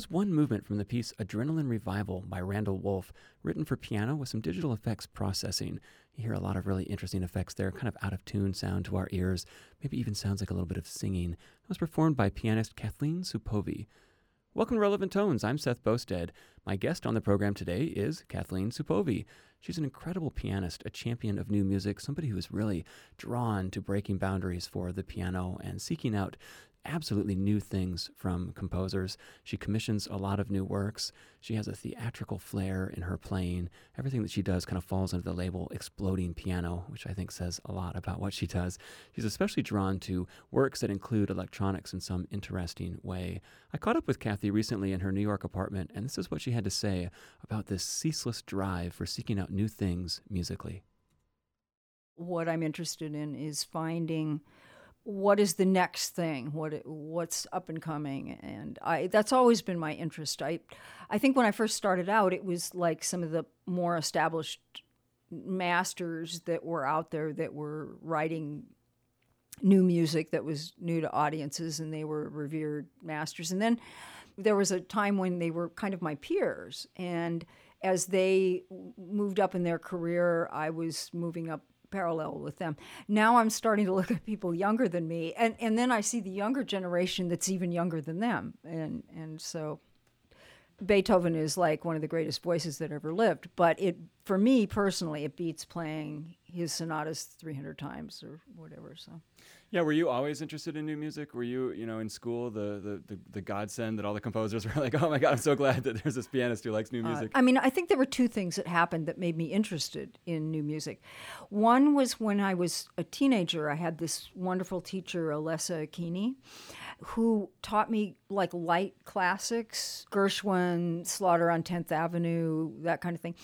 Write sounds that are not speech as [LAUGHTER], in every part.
Was one movement from the piece Adrenaline Revival by Randall Woolf, written for piano with some digital effects processing. You hear a lot of really interesting effects there, kind of out of tune sound to our ears, maybe even sounds like a little bit of singing. It was performed by pianist Kathleen Supové. Welcome to Relevant Tones. I'm Seth Boustead. My guest on the program today is Kathleen Supové. She's an incredible pianist, a champion of new music, somebody who is really drawn to breaking boundaries for the piano and seeking out absolutely new things from composers. She commissions a lot of new works. She has a theatrical flair in her playing. Everything that she does kind of falls under the label exploding piano, which I think says a lot about what she does. She's especially drawn to works that include electronics in some interesting way. I caught up with Kathy recently in her New York apartment, and this is what she had to say about this ceaseless drive for seeking out new things musically. What I'm interested in is finding what is the next thing? What what's up and coming? And i that's always been my interest. I i think when i first started out it was like some of the more established masters that were out there that were writing new music that was new to audiences and they were revered masters. And then there was a time when they were kind of my peers. And as they moved up in their career i was moving up parallel with them. Now I'm starting to look at people younger than me, and and then I see the younger generation that's even younger than them, and and so. Beethoven is like one of the greatest voices that ever lived, but it for me personally it beats playing his sonatas 300 times or whatever. So yeah, were you always interested in new music? Were you, you know, in school the the the, the godsend that all the composers [LAUGHS] were like, oh my god, I'm so glad that there's this pianist who likes new uh, music. Uh, I mean, I think there were two things that happened that made me interested in new music. One was when I was a teenager, I had this wonderful teacher, Alessa Akini, who taught me like light classics, Gershwin, Slaughter on 10th Avenue, that kind of thing.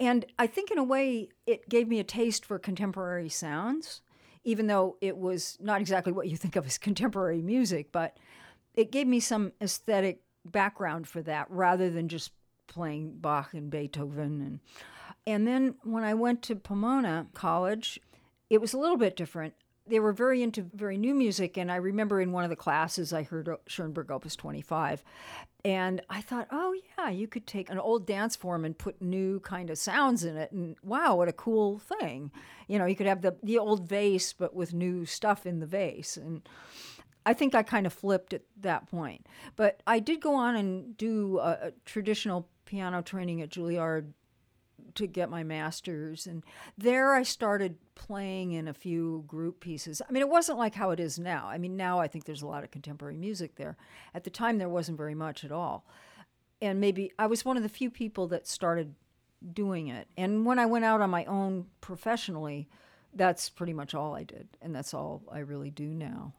And I think in a way it gave me a taste for contemporary sounds even though it was not exactly what you think of as [LAUGHS] contemporary music, but it gave me some aesthetic background for that rather than just playing Bach and Beethoven. And and then when I went to Pomona College, it was a little bit different they were very into very new music. And I remember in one of the classes, I heard Schoenberg Opus 25. And I thought, oh, yeah, you could take an old dance form and put new kind of sounds in it. And wow, what a cool thing. You know, you could have the, the old vase, but with new stuff in the vase. And I think I kind of flipped at that point. But I did go on and do a, a traditional piano training at Juilliard to get my master's and there I started playing in a few group pieces. I mean it wasn't like how it is now. I mean now I think there's a lot of contemporary music there. At the time there wasn't very much at all. And maybe I was one of the few people that started doing it. And when I went out on my own professionally, that's pretty much all I did and that's all I really do now.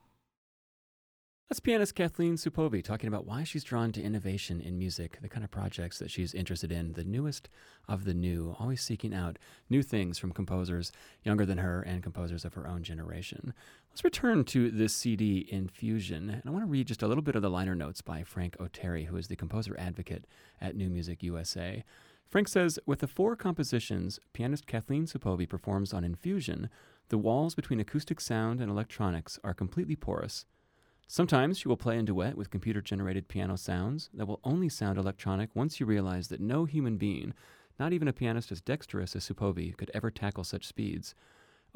That's pianist Kathleen Supové talking about why she's drawn to innovation in music, the kind of projects that she's interested in, the newest of the new, always seeking out new things from composers younger than her and composers of her own generation. Let's return to this CD, Infusion, and I want to read just a little bit of the liner notes by Frank Oteri, who is the composer advocate at New Music USA. Frank says, with the four compositions pianist Kathleen Supové performs on Infusion, the walls between acoustic sound and electronics are completely porous Sometimes she will play in duet with computer generated piano sounds that will only sound electronic once you realize that no human being, not even a pianist as dexterous as Supové, could ever tackle such speeds.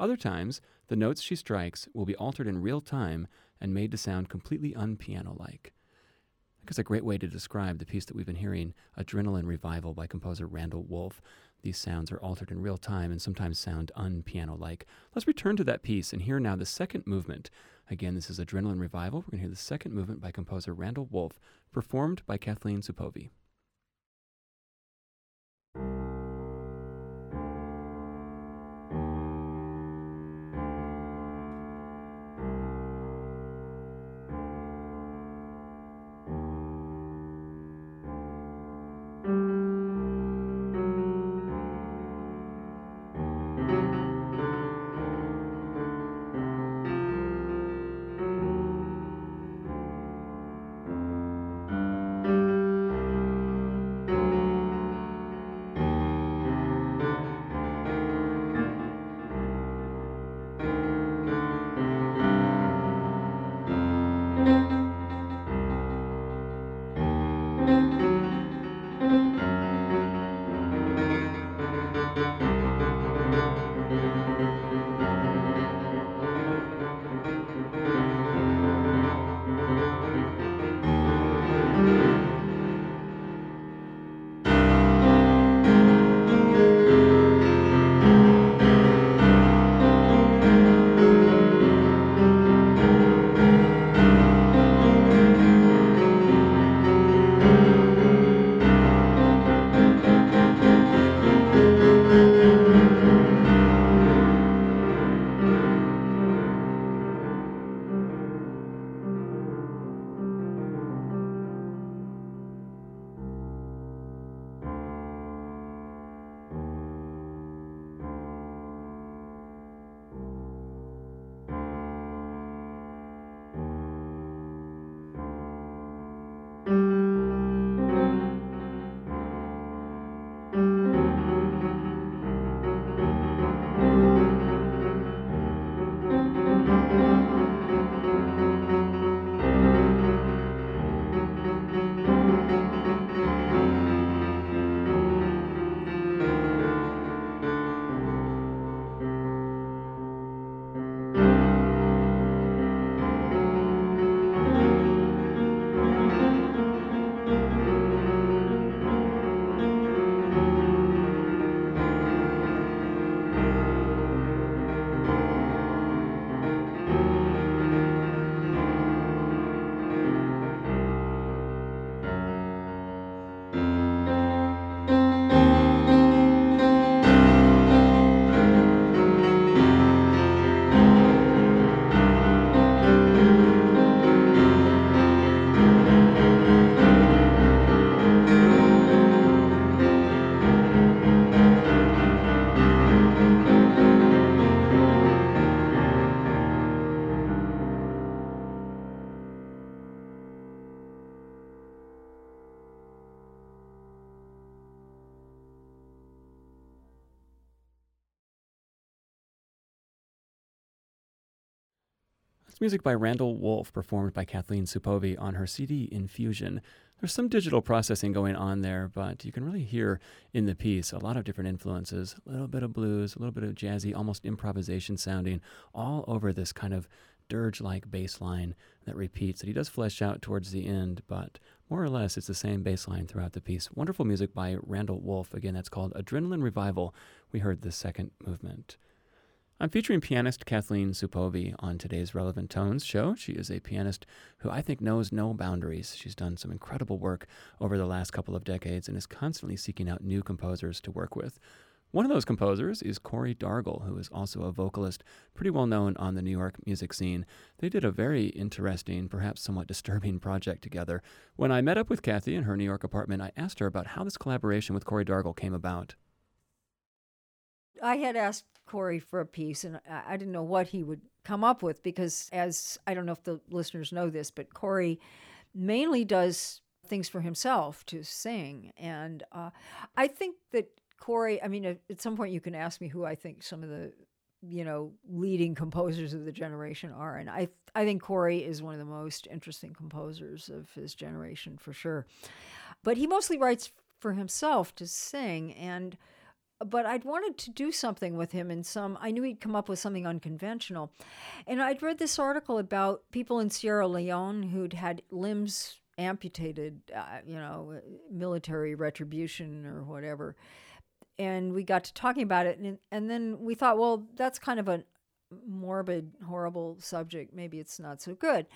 Other times, the notes she strikes will be altered in real time and made to sound completely unpiano like. I think it's a great way to describe the piece that we've been hearing, Adrenaline Revival by composer Randall Woolf. These sounds are altered in real time and sometimes sound unpiano like. Let's return to that piece and hear now the second movement Again, this is Adrenaline Revival. We're going to hear the second movement by composer Randall Woolf, performed by Kathleen Supové. Music by Randall Woolf, performed by Kathleen Supové on her CD Infusion. There's some digital processing going on there, but you can really hear in the piece a lot of different influences a little bit of blues, a little bit of jazzy, almost improvisation sounding, all over this kind of dirge like bass line that repeats that he does flesh out towards the end, but more or less it's the same bass line throughout the piece. Wonderful music by Randall Woolf. Again, that's called Adrenaline Revival. We heard the second movement. I'm featuring pianist Kathleen Supové on today's Relevant Tones show. She is a pianist who I think knows no boundaries. She's done some incredible work over the last couple of decades and is constantly seeking out new composers to work with. One of those composers is Corey Dargel, who is also a vocalist, pretty well known on the New York music scene. They did a very interesting, perhaps somewhat disturbing project together. When I met up with Kathy in her New York apartment, I asked her about how this collaboration with Corey Dargel came about. I had asked Corey for a piece, and I didn't know what he would come up with because, as I don't know if the listeners know this, but Corey mainly does things for himself to sing. And uh, I think that Corey, I mean, at some point you can ask me who I think some of the you know leading composers of the generation are and i i think corey is one of the most interesting composers of his generation for sure but he mostly writes for himself to sing and but I'd wanted to do something with him in some I knew he'd come up with something unconventional. And I'd read this article about people in Sierra Leone who'd had limbs amputated, uh, you know, military retribution or whatever. And we got to talking about it and and then we thought, well, that's kind of a morbid, horrible subject. Maybe it's not so good.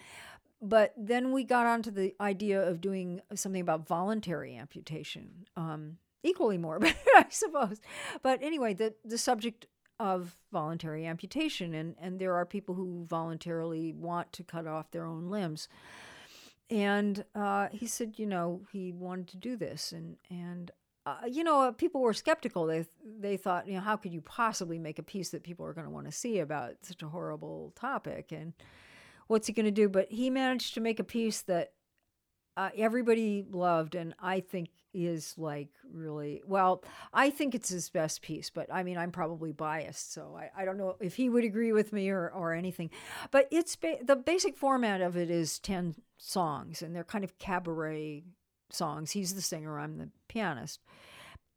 But then we got onto the idea of doing something about voluntary amputation. Um, equally morbid, [LAUGHS] I suppose. But anyway, the the subject of voluntary amputation, and and there are people who voluntarily want to cut off their own limbs. And uh, he said, you know, he wanted to do this, and and uh, you know, people were skeptical. They they thought, you know, how could you possibly make a piece that people are going to want to see about such a horrible topic? And what's he going to do? But he managed to make a piece that uh, everybody loved, and I think is like really well. I think it's his best piece, but I mean, I'm probably biased, so I, I don't know if he would agree with me or, or anything. But it's ba- the basic format of it is 10 songs, and they're kind of cabaret songs. He's the singer, I'm the pianist.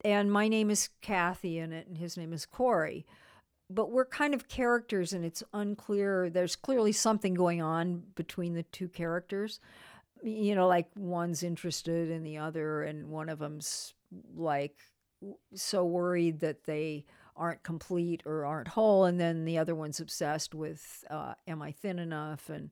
And my name is Kathy in it, and his name is Corey. But we're kind of characters, and it's unclear. There's clearly something going on between the two characters you know, like one's interested in the other, and one of them's like so worried that they aren't complete or aren't whole, and then the other one's obsessed with, uh, am I thin enough? And,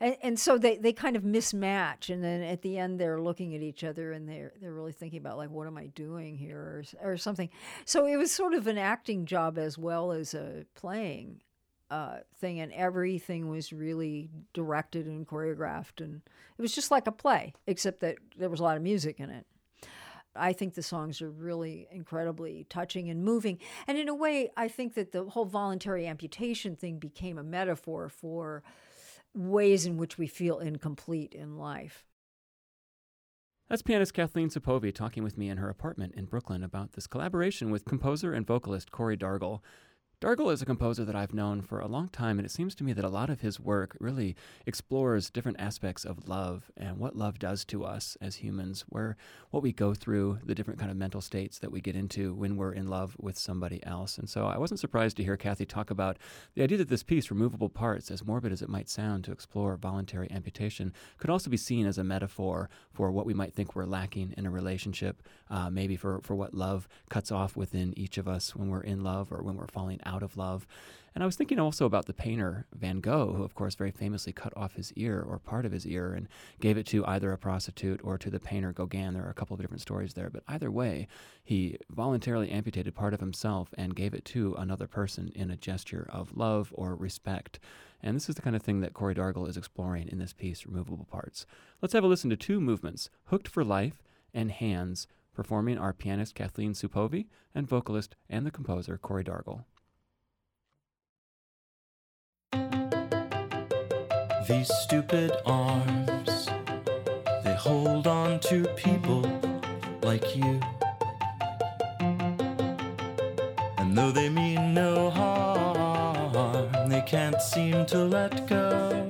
and and so they, they kind of mismatch, and then at the end they're looking at each other and they're they're really thinking about like, what am I doing here, or, or something. So it was sort of an acting job as well as a playing uh, thing, and everything was really directed and choreographed, and it was just like a play, except that there was a lot of music in it. I think the songs are really incredibly touching and moving. And in a way, I think that the whole voluntary amputation thing became a metaphor for ways in which we feel incomplete in life. That's pianist Kathleen Supové talking with me in her apartment in Brooklyn about this collaboration with composer and vocalist Corey Dargel. Dargel is a composer that I've known for a long time, and it seems to me that a lot of his work really explores different aspects of love and what love does to us as humans, where what we go through, the different kind of mental states that we get into when we're in love with somebody else. And so I wasn't surprised to hear Kathy talk about the idea that this piece, Removable Parts, as morbid as it might sound to explore voluntary amputation, could also be seen as a metaphor for what we might think we're lacking in a relationship, uh, maybe for, for what love cuts off within each of us when we're in love or when we're falling out out of love. And I was thinking also about the painter Van Gogh, who, of course, very famously cut off his ear or part of his ear and gave it to either a prostitute or to the painter Gauguin. There are a couple of different stories there, but either way, he voluntarily amputated part of himself and gave it to another person in a gesture of love or respect. And this is the kind of thing that Corey Dargel is exploring in this piece, Removable Parts. Let's have a listen to two movements Hooked for Life and Hands, performing our pianist Kathleen Supové and vocalist and the composer Corey Dargel. These stupid arms, they hold on to people like you. And though they mean no harm, they can't seem to let go.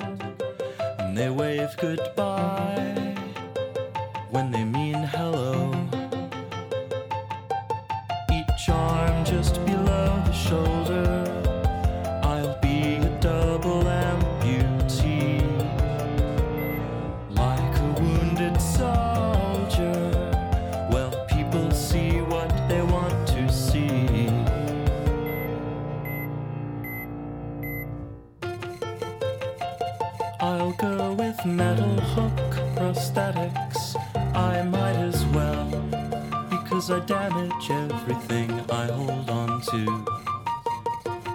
And they wave goodbye when they meet. cause I damage everything I hold on to.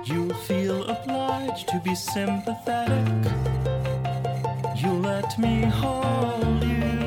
You'll feel obliged to be sympathetic. You let me hold you.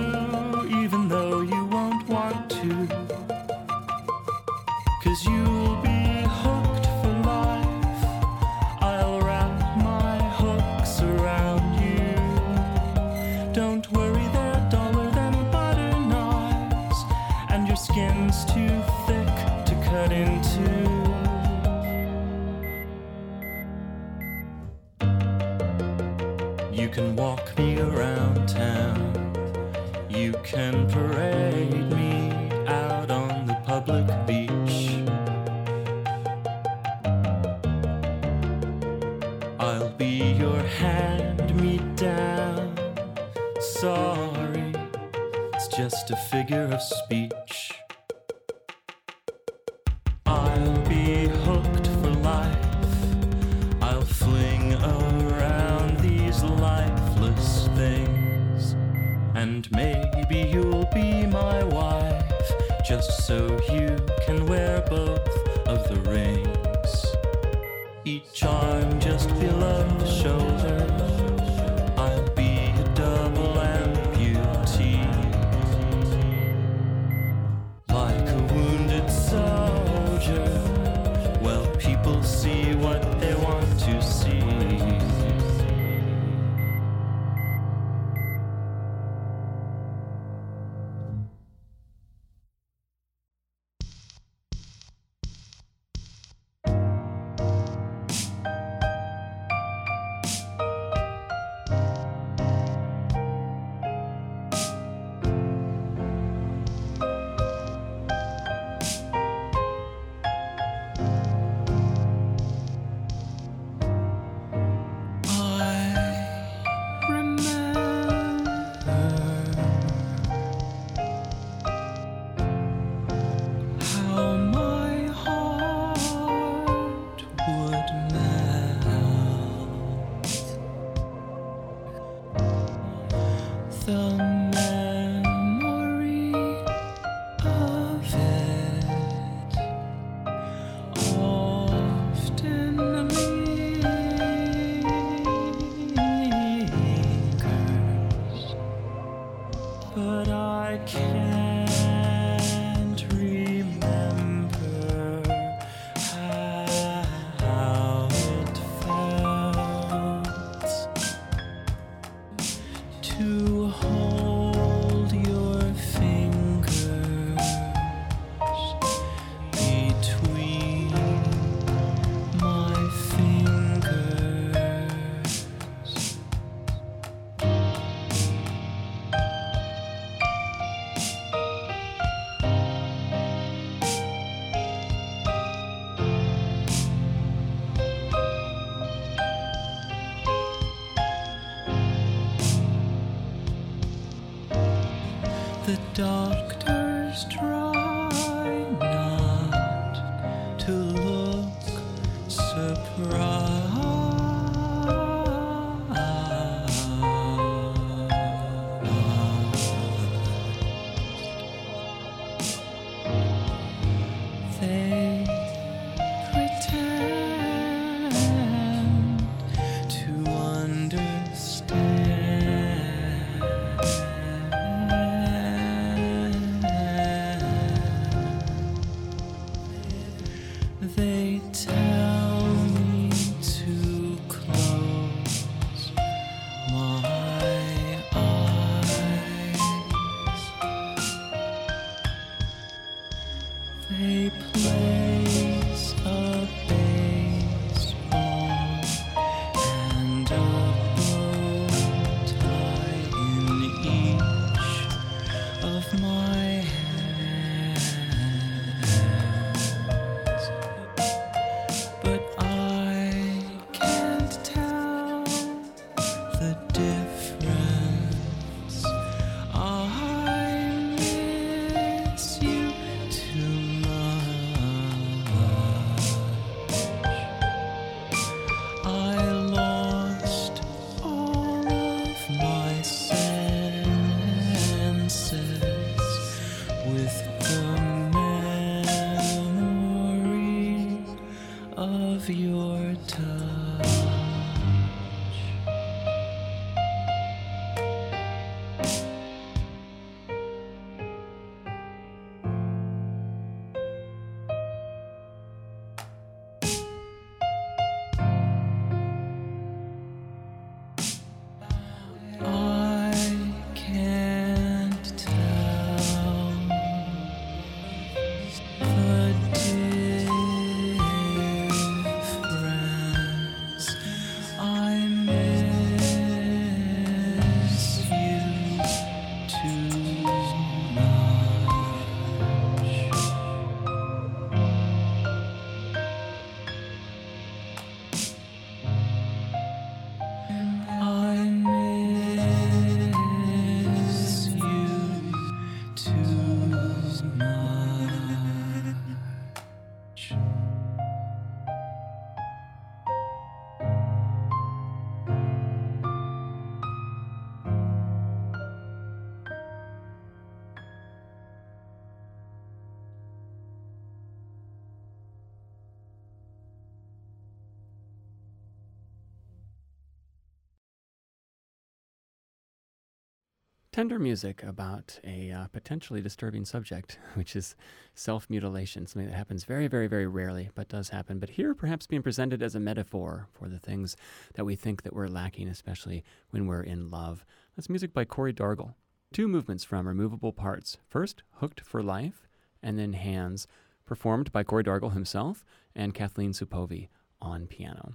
Tender music about a uh, potentially disturbing subject, [LAUGHS] which is self mutilation, something that happens very, very, very rarely, but does happen. But here, perhaps being presented as a metaphor for the things that we think that we're lacking, especially when we're in love. That's music by Corey Dargel. Two movements from Removable Parts. First, Hooked for Life, and then Hands, performed by Corey Dargel himself and Kathleen Supové on piano.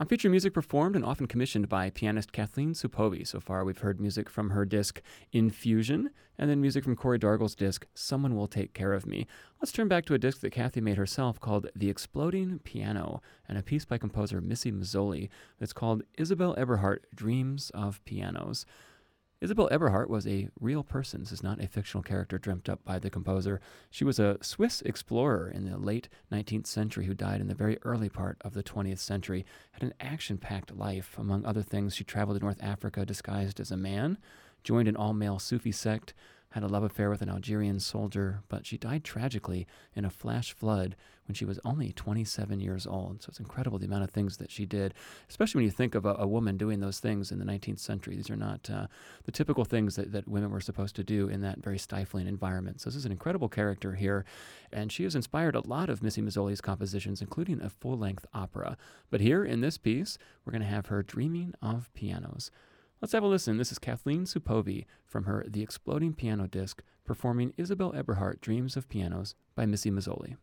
On feature music performed and often commissioned by pianist Kathleen Supové. So far, we've heard music from her disc Infusion, and then music from Corey Dargel's disc Someone Will Take Care of Me. Let's turn back to a disc that Kathy made herself called The Exploding Piano, and a piece by composer Missy Mazzoli that's called Isabelle Eberhardt Dreams of Pianos. Isabelle Eberhardt was a real person. This is not a fictional character dreamt up by the composer. She was a Swiss explorer in the late 19th century who died in the very early part of the 20th century. Had an action packed life. Among other things, she traveled to North Africa disguised as a man, joined an all male Sufi sect, had a love affair with an Algerian soldier, but she died tragically in a flash flood when she was only 27 years old. So it's incredible the amount of things that she did, especially when you think of a, a woman doing those things in the 19th century. These are not uh, the typical things that, that women were supposed to do in that very stifling environment. So this is an incredible character here, and she has inspired a lot of Missy Mazzoli's compositions, including a full length opera. But here in this piece, we're going to have her dreaming of pianos. Let's have a listen. This is Kathleen Supové from her The Exploding Piano disc performing Isabelle Eberhardt Dreams of Pianos by Missy Mazzoli.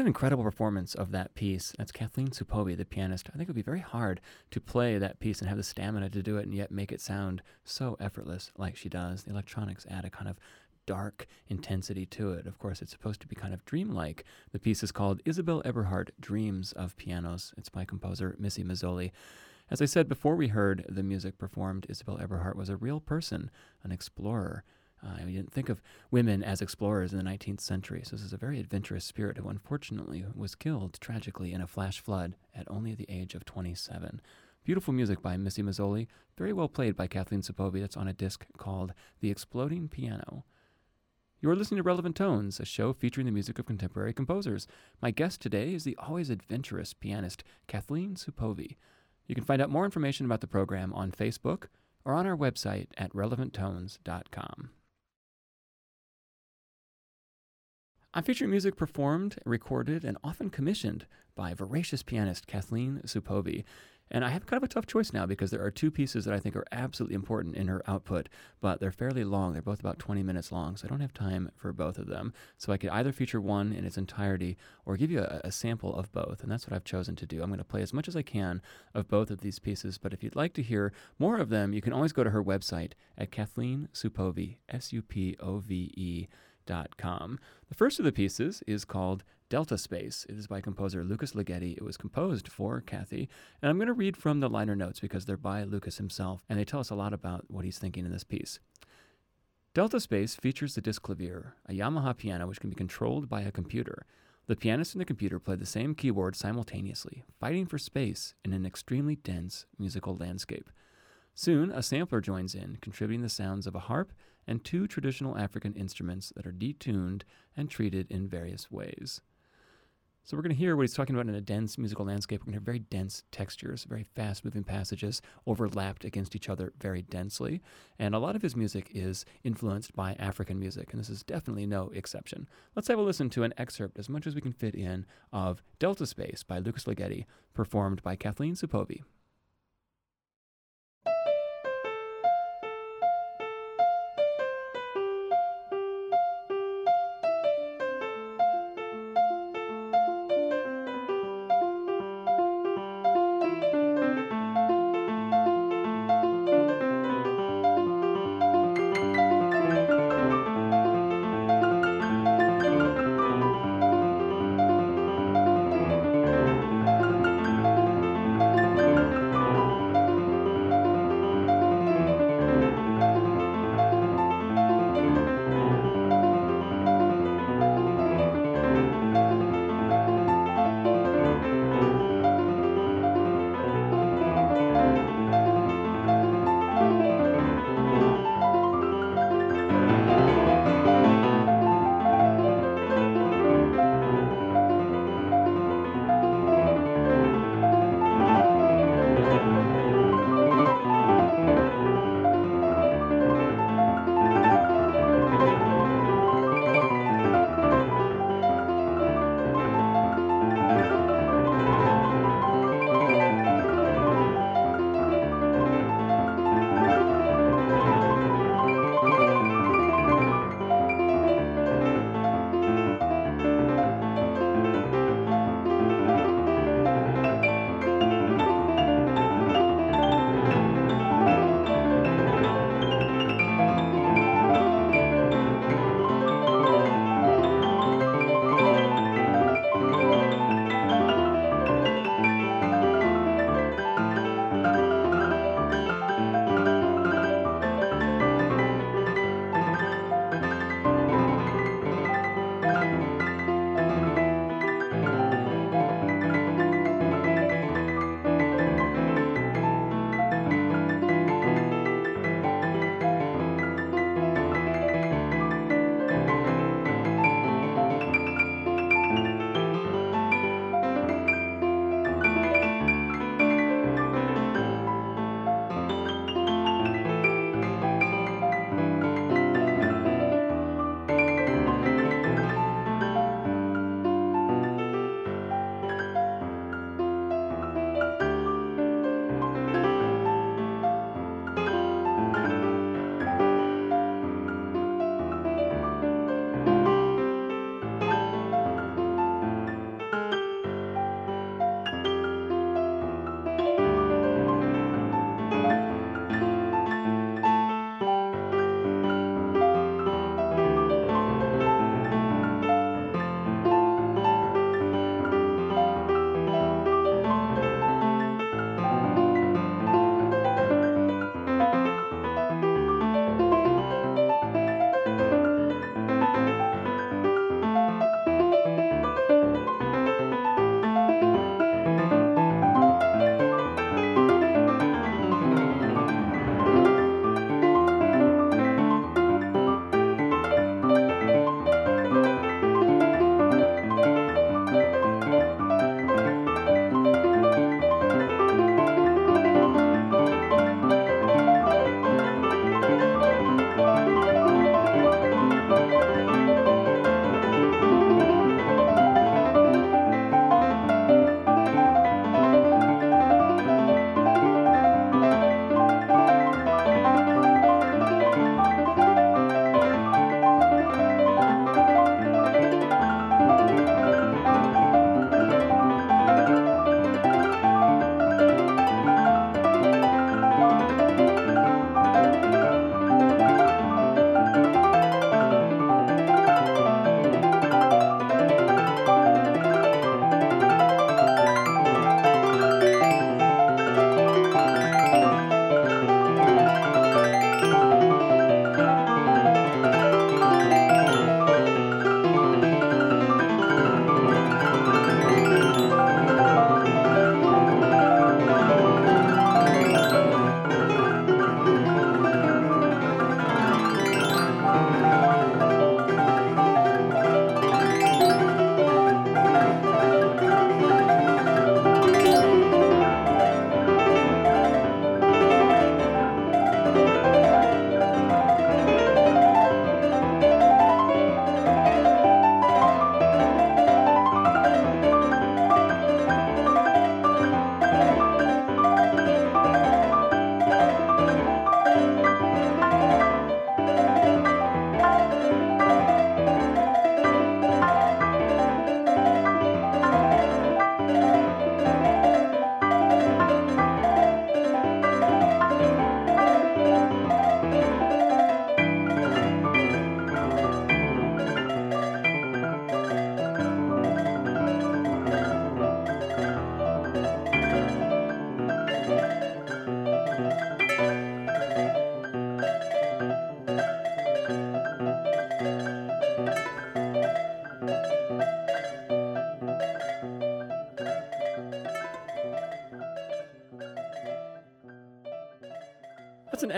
An incredible performance of that piece. That's Kathleen Supové, the pianist. I think it would be very hard to play that piece and have the stamina to do it and yet make it sound so effortless like she does. The electronics add a kind of dark intensity to it. Of course, it's supposed to be kind of dreamlike. The piece is called Isabelle Eberhardt Dreams of Pianos. It's by composer Missy Mazzoli. As I said before we heard the music performed, Isabelle Eberhardt was a real person, an explorer. Uh, we didn't think of women as explorers in the 19th century, so this is a very adventurous spirit who unfortunately was killed tragically in a flash flood at only the age of 27. Beautiful music by Missy Mazzoli, very well played by Kathleen Supové. That's on a disc called The Exploding Piano. You're listening to Relevant Tones, a show featuring the music of contemporary composers. My guest today is the always adventurous pianist Kathleen Supové. You can find out more information about the program on Facebook or on our website at relevanttones.com. I'm featuring music performed, recorded, and often commissioned by voracious pianist Kathleen Supové. And I have kind of a tough choice now because there are two pieces that I think are absolutely important in her output, but they're fairly long. They're both about 20 minutes long, so I don't have time for both of them. So I could either feature one in its entirety or give you a, a sample of both, and that's what I've chosen to do. I'm going to play as much as I can of both of these pieces, but if you'd like to hear more of them, you can always go to her website at Kathleen Supové, S U P O V E. Com. The first of the pieces is called Delta Space. It is by composer Lukas Ligeti. It was composed for Kathy. And I'm going to read from the liner notes because they're by Lukas himself, and they tell us a lot about what he's thinking in this piece. Delta Space features the Disklavier, a Yamaha piano which can be controlled by a computer. The pianist and the computer play the same keyboard simultaneously, fighting for space in an extremely dense musical landscape. Soon, a sampler joins in, contributing the sounds of a harp and two traditional African instruments that are detuned and treated in various ways. So we're going to hear what he's talking about in a dense musical landscape. We're going to hear very dense textures, very fast moving passages overlapped against each other very densely. And a lot of his music is influenced by African music, and this is definitely no exception. Let's have a listen to an excerpt, as much as we can fit in, of Delta Space by Lukas Ligeti, performed by Kathleen Supové.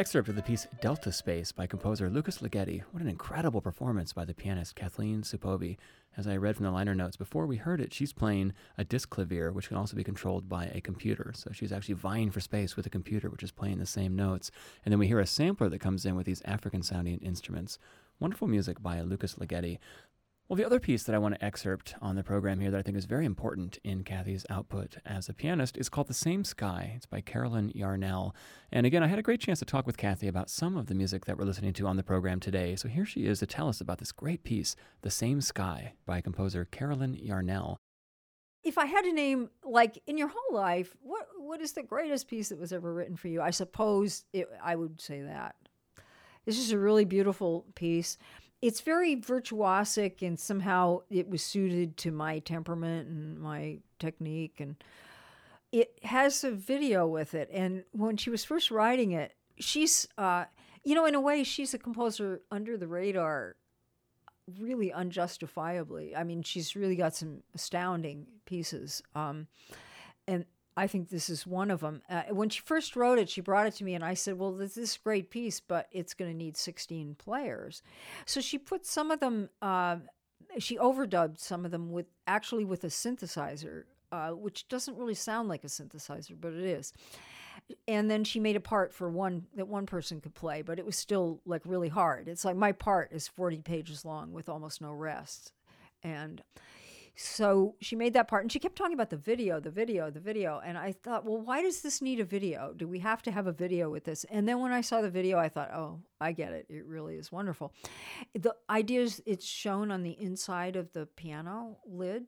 Excerpt of the piece Delta Space by composer Lukas Ligeti. What an incredible performance by the pianist Kathleen Supové. As I read from the liner notes, before we heard it, she's playing a Disklavier, which can also be controlled by a computer. So she's actually vying for space with a computer, which is playing the same notes. And then we hear a sampler that comes in with these African sounding instruments. Wonderful music by Lukas Ligeti. Well, the other piece that I want to excerpt on the program here that I think is very important in Kathy's output as a pianist is called The Same Sky. It's by Carolyn Yarnell. And again, I had a great chance to talk with Kathy about some of the music that we're listening to on the program today. So here she is to tell us about this great piece, The Same Sky, by composer Carolyn Yarnell. If I had to name, like in your whole life, what what is the greatest piece that was ever written for you? I suppose it, I would say that. This is a really beautiful piece it's very virtuosic and somehow it was suited to my temperament and my technique and it has a video with it. And when she was first writing it she's uh, you know in a way she's a composer under the radar really unjustifiably. I mean she's really got some astounding pieces um, and I think this is one of them. Uh, when she first wrote it, she brought it to me, and I said, "Well, this is a great piece, but it's going to need 16 players." So she put some of them. Uh, she overdubbed some of them with actually with a synthesizer, uh, which doesn't really sound like a synthesizer, but it is. And then she made a part for one that one person could play, but it was still like really hard. It's like my part is 40 pages long with almost no rest, and so she made that part and she kept talking about the video, the video, the video. And I thought, well, why does this need a video? Do we have to have a video with this? And then when I saw the video, I thought, oh, I get it. It really is wonderful. The idea is it's shown on the inside of the piano lid.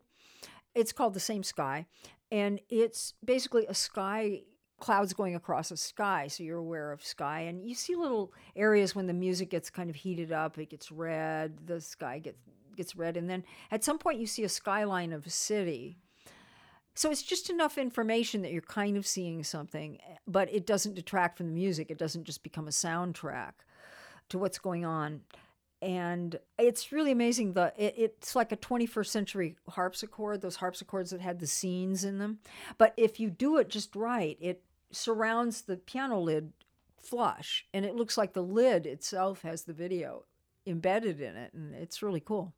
It's called The Same Sky. And it's basically a sky clouds going across a sky so you're aware of sky and you see little areas when the music gets kind of heated up it gets red the sky gets gets red, and then at some point you see a skyline of a city. So it's just enough information that you're kind of seeing something, but it doesn't detract from the music. It doesn't just become a soundtrack to what's going on. And it's really amazing. The it, it's like a 21st century harpsichord, those harpsichords that had the scenes in them. But if you do it just right, it surrounds the piano lid flush, and it looks like the lid itself has the video embedded in it, and it's really cool.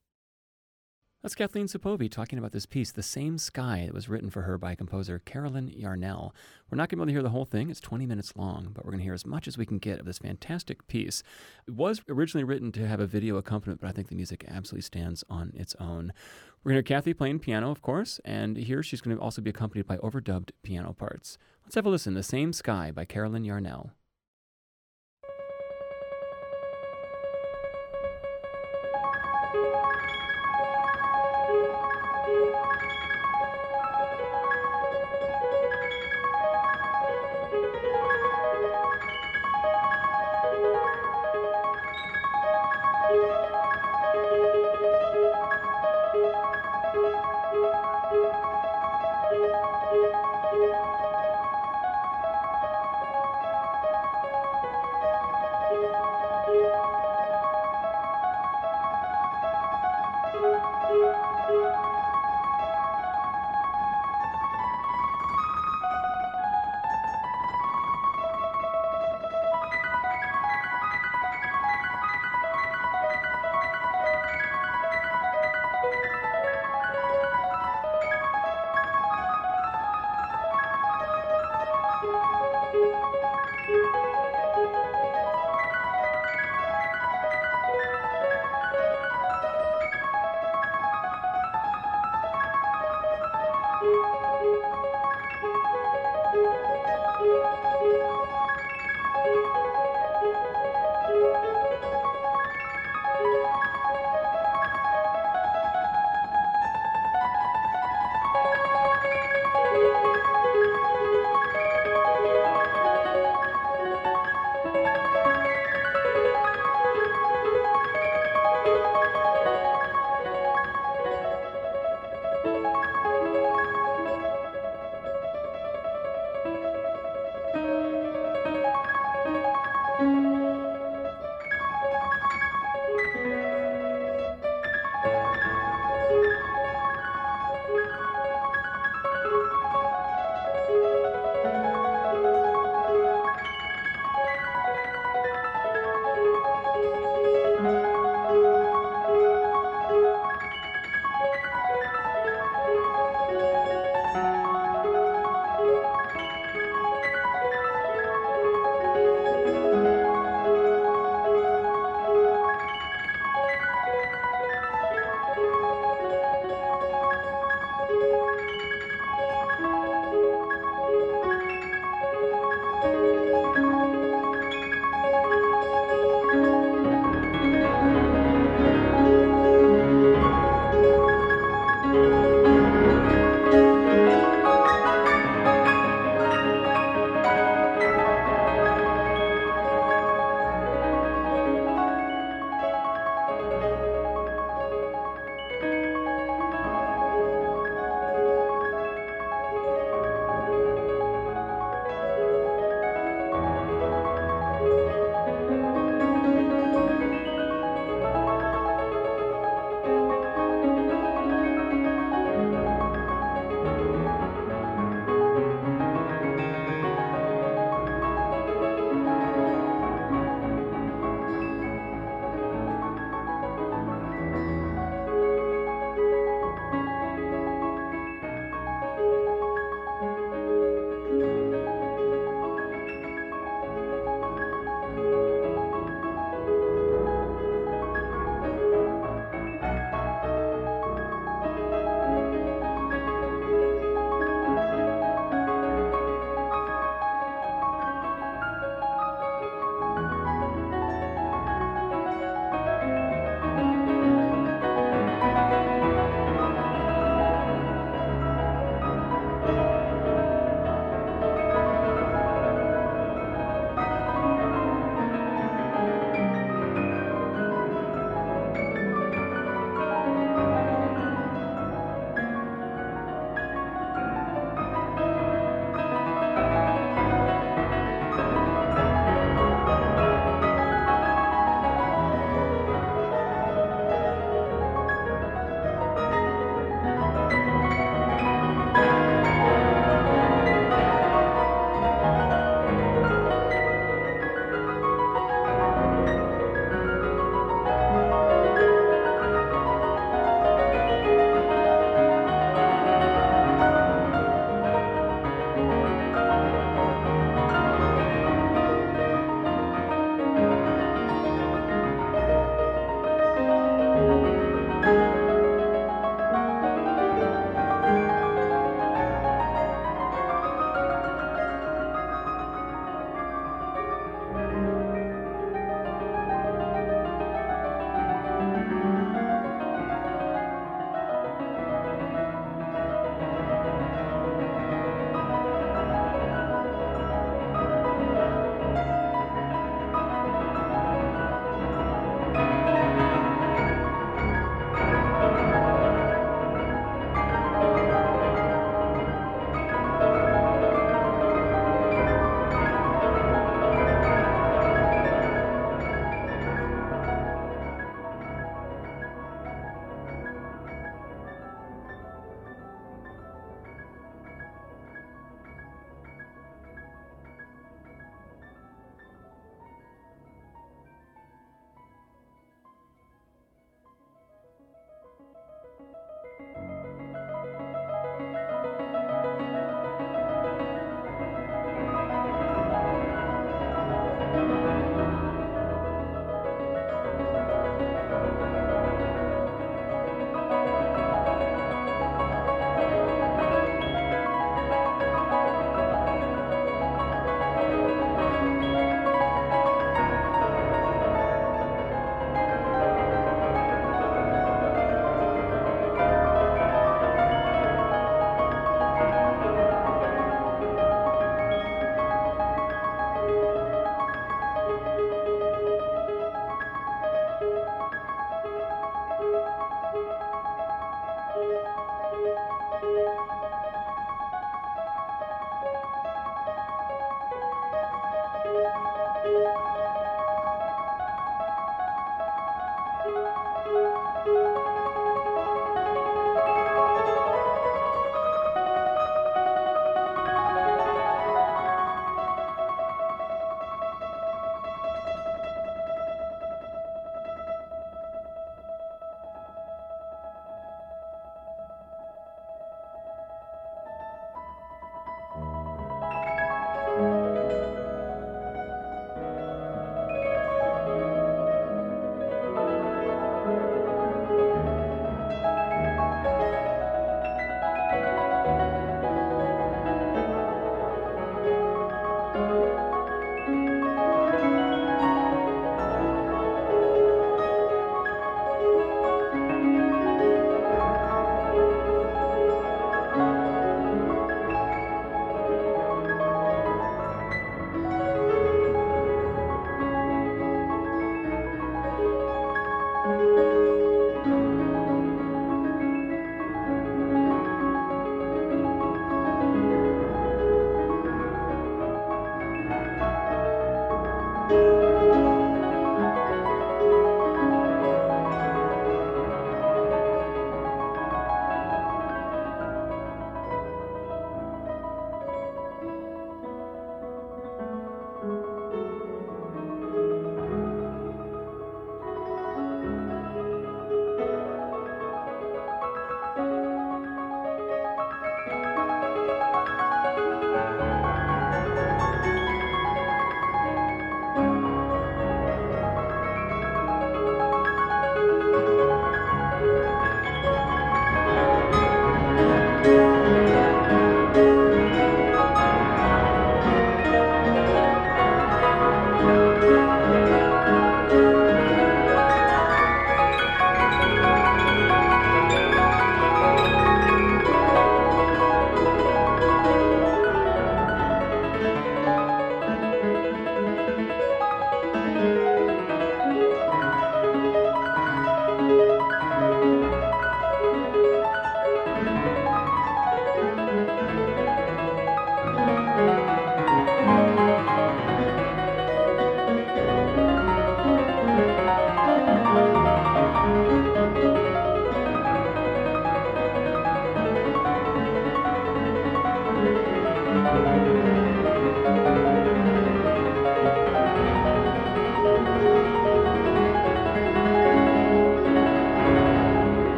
That's Kathleen Supové talking about this piece, The Same Sky, that was written for her by composer Carolyn Yarnell. We're not going to be able to hear the whole thing, it's 20 minutes long, but we're going to hear as much as we can get of this fantastic piece. It was originally written to have a video accompaniment, but I think the music absolutely stands on its own. We're going to hear Kathy playing piano, of course, and here she's going to also be accompanied by overdubbed piano parts. Let's have a listen The Same Sky by Carolyn Yarnell.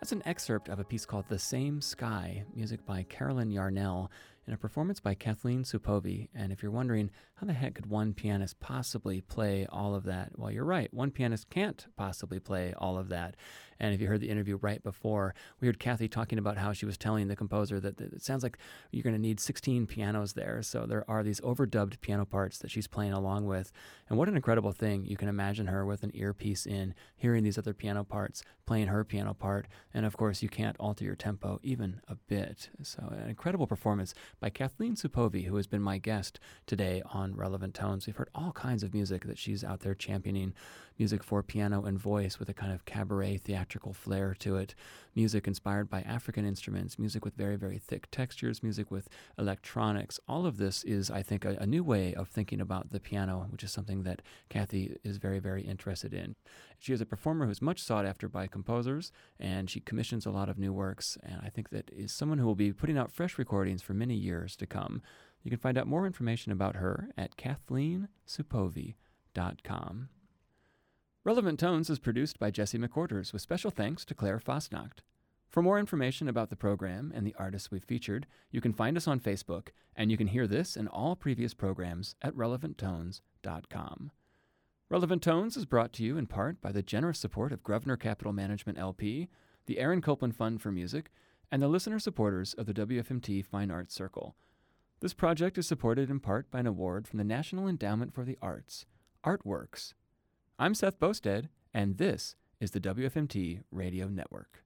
That's an excerpt of a piece called The Same Sky, music by Carolyn Yarnell, in a performance by Kathleen Supové. And if you're wondering, how the heck could one pianist possibly play all of that? Well, you're right. One pianist can't possibly play all of that. And if you heard the interview right before, we heard Kathy talking about how she was telling the composer that, it sounds like you're going to need 16 pianos there. So there are these overdubbed piano parts that she's playing along with. And what an incredible thing. You can imagine her with an earpiece in, hearing these other piano parts, playing her piano part. And of course, you can't alter your tempo even a bit. So an incredible performance by Kathleen Supové, who has been my guest today on Relevant Tones. We've heard all kinds of music that she's out there championing music for piano and voice with a kind of cabaret theatrical flair to it, music inspired by African instruments, music with very, very thick textures, music with electronics. All of this is, I think, a, a new way of thinking about the piano, which is something that Kathy is very, very interested in. She is a performer who's much sought after by composers, and she commissions a lot of new works, and I think that is someone who will be putting out fresh recordings for many years to come. You can find out more information about her at kathleensupovy.com. Relevant Tones is produced by Jesse McQuarters with special thanks to Claire Fosnacht. For more information about the program and the artists we've featured, you can find us on Facebook, and you can hear this and all previous programs at relevanttones.com. Relevant Tones is brought to you in part by the generous support of Grosvenor Capital Management LP, the Aaron Copland Fund for Music, and the listener supporters of the WFMT Fine Arts Circle. This project is supported in part by an award from the National Endowment for the Arts, Artworks. I'm Seth Boustead, and this is the WFMT Radio Network.